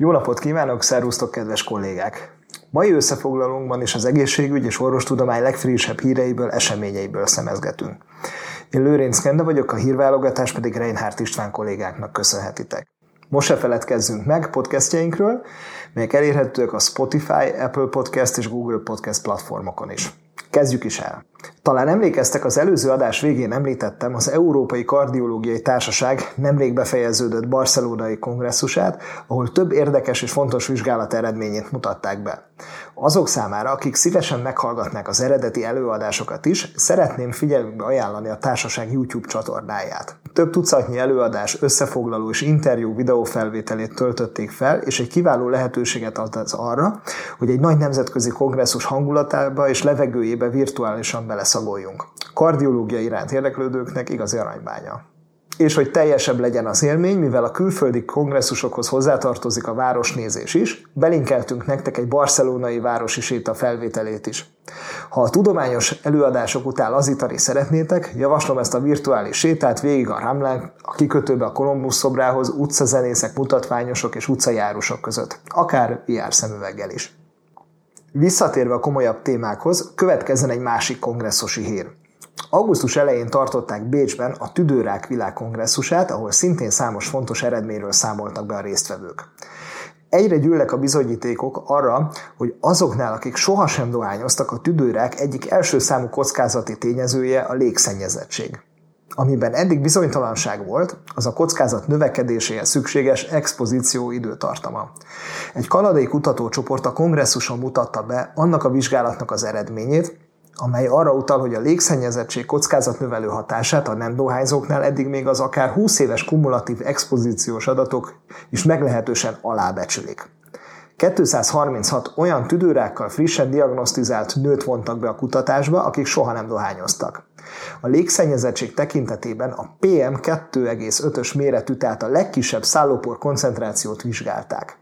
Jó napot kívánok, szervusztok, kedves kollégák! Mai összefoglalónkban is az egészségügy és orvostudomány legfrissebb híreiből, eseményeiből szemezgetünk. Én Lőrinc Kende vagyok, a hírválogatás pedig Reinhardt István kollégáknak köszönhetitek. Most se feledkezzünk meg podcastjainkről, melyek elérhetőek a Spotify, Apple Podcast és Google Podcast platformokon is. Kezdjük is el. Talán emlékeztek, az előző adás végén említettem az Európai Kardiológiai Társaság nemrég befejeződött barcelonai kongresszusát, ahol több érdekes és fontos vizsgálat eredményét mutatták be. Azok számára, akik szívesen meghallgatnák az eredeti előadásokat is, szeretném figyelmükbe ajánlani a társaság YouTube csatornáját. Több tucatnyi előadás, összefoglaló és interjú videófelvételét töltötték fel, és egy kiváló lehetőséget ad az arra, hogy egy nagy nemzetközi kongresszus hangulatába és levegőjébe virtuálisan beleszagoljunk. Kardiológia iránt érdeklődőknek igazi aranybánya és hogy teljesebb legyen az élmény, mivel a külföldi kongresszusokhoz hozzátartozik a városnézés is, belinkeltünk nektek egy barcelonai városi séta felvételét is. Ha a tudományos előadások után lazítani szeretnétek, javaslom ezt a virtuális sétát végig a Ramlán, a kikötőbe a Kolumbusz szobrához, utcazenészek, mutatványosok és utcajárosok között, akár VR szemüveggel is. Visszatérve a komolyabb témákhoz, következzen egy másik kongresszusi hír. Augusztus elején tartották Bécsben a Tüdőrák világkongresszusát, ahol szintén számos fontos eredményről számoltak be a résztvevők. Egyre gyűlnek a bizonyítékok arra, hogy azoknál, akik sohasem dohányoztak, a tüdőrák egyik első számú kockázati tényezője a légszennyezettség. Amiben eddig bizonytalanság volt, az a kockázat növekedéséhez szükséges expozíció időtartama. Egy kanadai kutatócsoport a kongresszuson mutatta be annak a vizsgálatnak az eredményét, amely arra utal, hogy a légszennyezettség kockázatnövelő hatását a nem dohányzóknál eddig még az akár 20 éves kumulatív expozíciós adatok is meglehetősen alábecsülik. 236 olyan tüdőrákkal frissen diagnosztizált nőt vontak be a kutatásba, akik soha nem dohányoztak. A légszennyezettség tekintetében a PM2,5-ös méretű, tehát a legkisebb szállópor koncentrációt vizsgálták.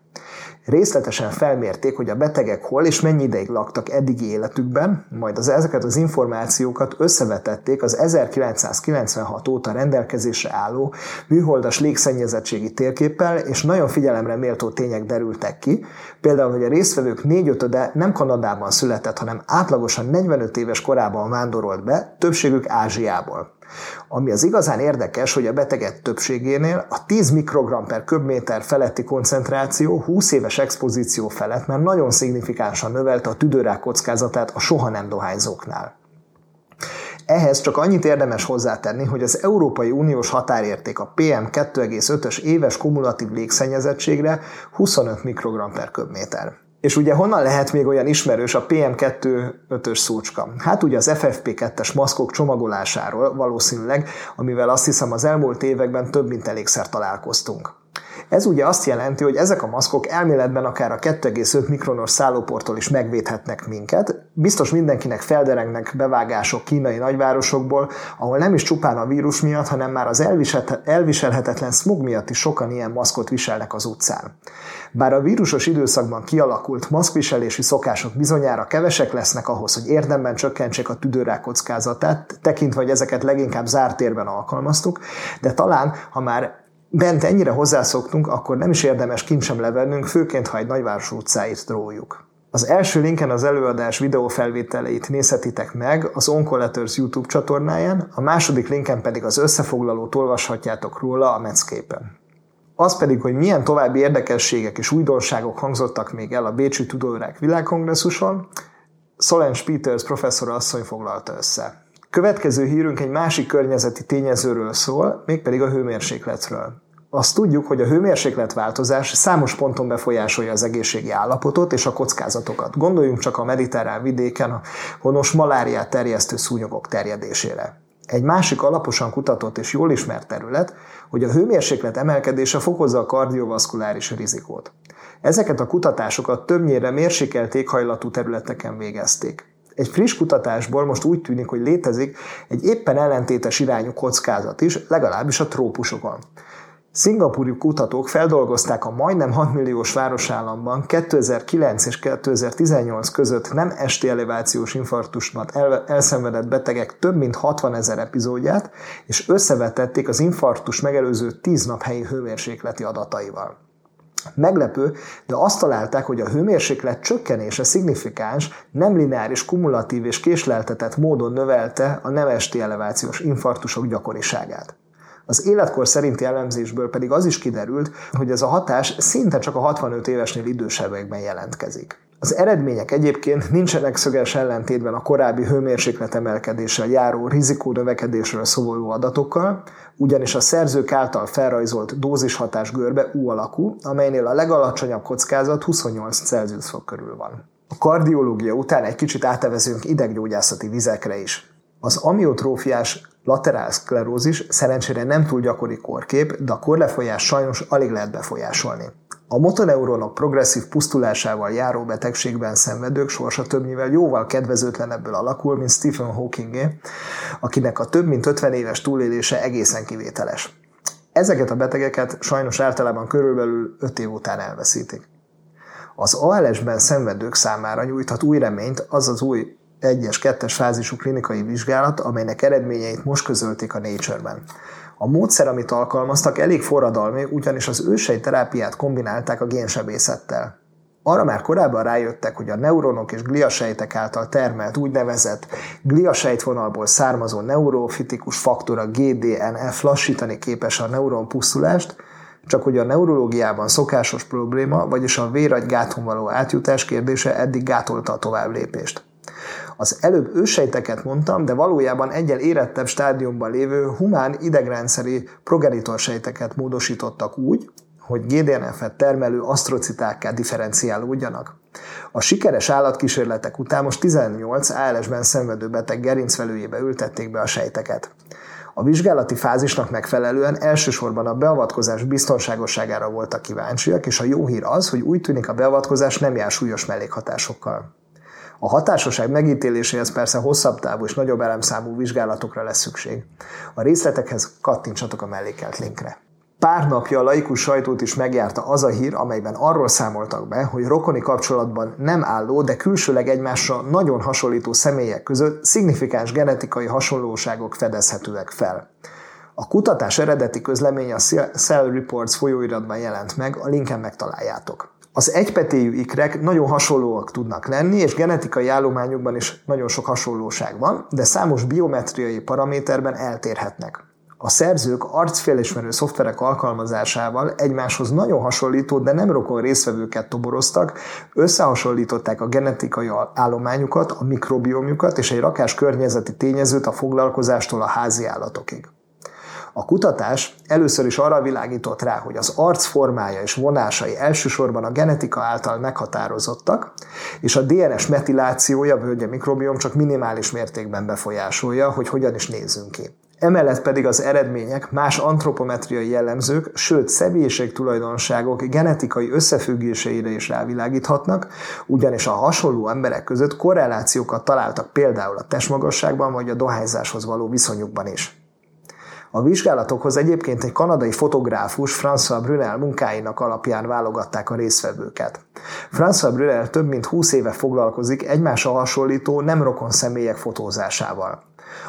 Részletesen felmérték, hogy a betegek hol és mennyi ideig laktak eddigi életükben, majd az, ezeket az információkat összevetették az 1996 óta rendelkezésre álló műholdas légszennyezettségi térképpel, és nagyon figyelemre méltó tények derültek ki, például, hogy a résztvevők négyötöde nem Kanadában született, hanem átlagosan 45 éves korában vándorolt be, többségük Ázsiából. Ami az igazán érdekes, hogy a betegek többségénél a 10 mikrogram per köbméter feletti koncentráció 20 éves expozíció felett már nagyon szignifikánsan növelte a tüdőrák kockázatát a soha nem dohányzóknál. Ehhez csak annyit érdemes hozzátenni, hogy az Európai Uniós határérték a PM2,5-ös éves kumulatív légszennyezettségre 25 mikrogram per köbméter. És ugye honnan lehet még olyan ismerős a PM2.5-ös szócska? Hát ugye az FFP2-es maszkok csomagolásáról valószínűleg, amivel azt hiszem az elmúlt években több mint elégszer találkoztunk. Ez ugye azt jelenti, hogy ezek a maszkok elméletben akár a 2,5 mikronos szállóporttól is megvédhetnek minket. Biztos mindenkinek felderengnek bevágások kínai nagyvárosokból, ahol nem is csupán a vírus miatt, hanem már az elviselhetetlen smog miatt is sokan ilyen maszkot viselnek az utcán. Bár a vírusos időszakban kialakult maszkviselési szokások bizonyára kevesek lesznek ahhoz, hogy érdemben csökkentsék a tüdőrák kockázatát, tekintve, hogy ezeket leginkább zárt térben alkalmaztuk, de talán, ha már bent ennyire hozzászoktunk, akkor nem is érdemes kint sem levennünk, főként ha egy nagyváros utcáit drójuk. Az első linken az előadás videófelvételeit nézhetitek meg az Oncoletters YouTube csatornáján, a második linken pedig az összefoglalót olvashatjátok róla a Medscape-en. Az pedig, hogy milyen további érdekességek és újdonságok hangzottak még el a Bécsi Tudórák világkongresszuson, Solange Peters professzor asszony foglalta össze. Következő hírünk egy másik környezeti tényezőről szól, mégpedig a hőmérsékletről. Azt tudjuk, hogy a hőmérsékletváltozás számos ponton befolyásolja az egészségi állapotot és a kockázatokat. Gondoljunk csak a mediterrán vidéken a honos maláriát terjesztő szúnyogok terjedésére. Egy másik alaposan kutatott és jól ismert terület, hogy a hőmérséklet emelkedése fokozza a kardiovaszkuláris rizikót. Ezeket a kutatásokat többnyire mérsékelt éghajlatú területeken végezték. Egy friss kutatásból most úgy tűnik, hogy létezik egy éppen ellentétes irányú kockázat is, legalábbis a trópusokon. Szingapúri kutatók feldolgozták a majdnem 6 milliós városállamban 2009 és 2018 között nem esti elevációs infarktusmat elszenvedett betegek több mint 60 ezer epizódját, és összevetették az infarktus megelőző 10 nap helyi hőmérsékleti adataival. Meglepő, de azt találták, hogy a hőmérséklet csökkenése szignifikáns, nem lineáris, kumulatív és késleltetett módon növelte a nem esti elevációs infarktusok gyakoriságát. Az életkor szerinti elemzésből pedig az is kiderült, hogy ez a hatás szinte csak a 65 évesnél idősebbekben jelentkezik. Az eredmények egyébként nincsenek szöges ellentétben a korábbi hőmérséklet emelkedéssel járó rizikó növekedésről szóló adatokkal, ugyanis a szerzők által felrajzolt dózishatás görbe U alakú, amelynél a legalacsonyabb kockázat 28 Celsius fok körül van. A kardiológia után egy kicsit átevezünk ideggyógyászati vizekre is. Az amiotrófiás laterál szklerózis szerencsére nem túl gyakori korkép, de a korlefolyás sajnos alig lehet befolyásolni. A motoneuronok progresszív pusztulásával járó betegségben szenvedők sorsa többnyire jóval kedvezőtlenebből alakul, mint Stephen Hawkingé, akinek a több mint 50 éves túlélése egészen kivételes. Ezeket a betegeket sajnos általában körülbelül 5 év után elveszítik. Az ALS-ben szenvedők számára nyújthat új reményt az az új 1-es, 2-es fázisú klinikai vizsgálat, amelynek eredményeit most közölték a Nature-ben. A módszer, amit alkalmaztak, elég forradalmi, ugyanis az ősei terápiát kombinálták a génsebészettel. Arra már korábban rájöttek, hogy a neuronok és gliasejtek által termelt úgynevezett gliasejtvonalból származó neurofitikus faktor a GDNF lassítani képes a neuron pusztulást, csak hogy a neurológiában szokásos probléma, vagyis a véragy gáton való átjutás kérdése eddig gátolta a tovább lépést. Az előbb ősejteket mondtam, de valójában egyel érettebb stádiumban lévő humán idegrendszeri progenitorsejteket módosítottak úgy, hogy GDNF-et termelő asztrocitákká differenciálódjanak. A sikeres állatkísérletek után most 18 ALS-ben szenvedő beteg gerincvelőjébe ültették be a sejteket. A vizsgálati fázisnak megfelelően elsősorban a beavatkozás biztonságosságára voltak kíváncsiak, és a jó hír az, hogy úgy tűnik a beavatkozás nem jár súlyos mellékhatásokkal. A hatásosság megítéléséhez persze hosszabb távú és nagyobb elemszámú vizsgálatokra lesz szükség. A részletekhez kattintsatok a mellékelt linkre. Pár napja a laikus sajtót is megjárta az a hír, amelyben arról számoltak be, hogy rokoni kapcsolatban nem álló, de külsőleg egymásra nagyon hasonlító személyek között szignifikáns genetikai hasonlóságok fedezhetőek fel. A kutatás eredeti közleménye a Cell Reports folyóiratban jelent meg, a linken megtaláljátok. Az egypetéjű ikrek nagyon hasonlóak tudnak lenni, és genetikai állományukban is nagyon sok hasonlóság van, de számos biometriai paraméterben eltérhetnek. A szerzők arcfélismerő szoftverek alkalmazásával egymáshoz nagyon hasonlító, de nem rokon részvevőket toboroztak, összehasonlították a genetikai állományukat, a mikrobiomjukat és egy rakás környezeti tényezőt a foglalkozástól a házi állatokig. A kutatás először is arra világított rá, hogy az arc formája és vonásai elsősorban a genetika által meghatározottak, és a DNS metilációja, vagy a mikrobiom csak minimális mértékben befolyásolja, hogy hogyan is nézzünk ki. Emellett pedig az eredmények más antropometriai jellemzők, sőt személyiségtulajdonságok genetikai összefüggéseire is rávilágíthatnak, ugyanis a hasonló emberek között korrelációkat találtak például a testmagasságban vagy a dohányzáshoz való viszonyukban is. A vizsgálatokhoz egyébként egy kanadai fotográfus François Brunel munkáinak alapján válogatták a résztvevőket. François Brunel több mint 20 éve foglalkozik egymásra hasonlító nem rokon személyek fotózásával.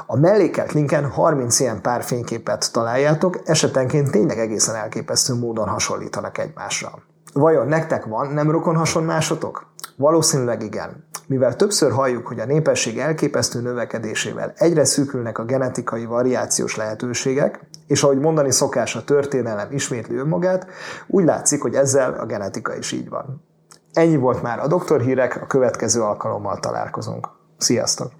A mellékelt linken 30 ilyen pár fényképet találjátok, esetenként tényleg egészen elképesztő módon hasonlítanak egymásra. Vajon nektek van nem rokon hasonlásotok? Valószínűleg igen. Mivel többször halljuk, hogy a népesség elképesztő növekedésével egyre szűkülnek a genetikai variációs lehetőségek, és ahogy mondani szokás a történelem ismétli önmagát, úgy látszik, hogy ezzel a genetika is így van. Ennyi volt már a doktorhírek, a következő alkalommal találkozunk. Sziasztok!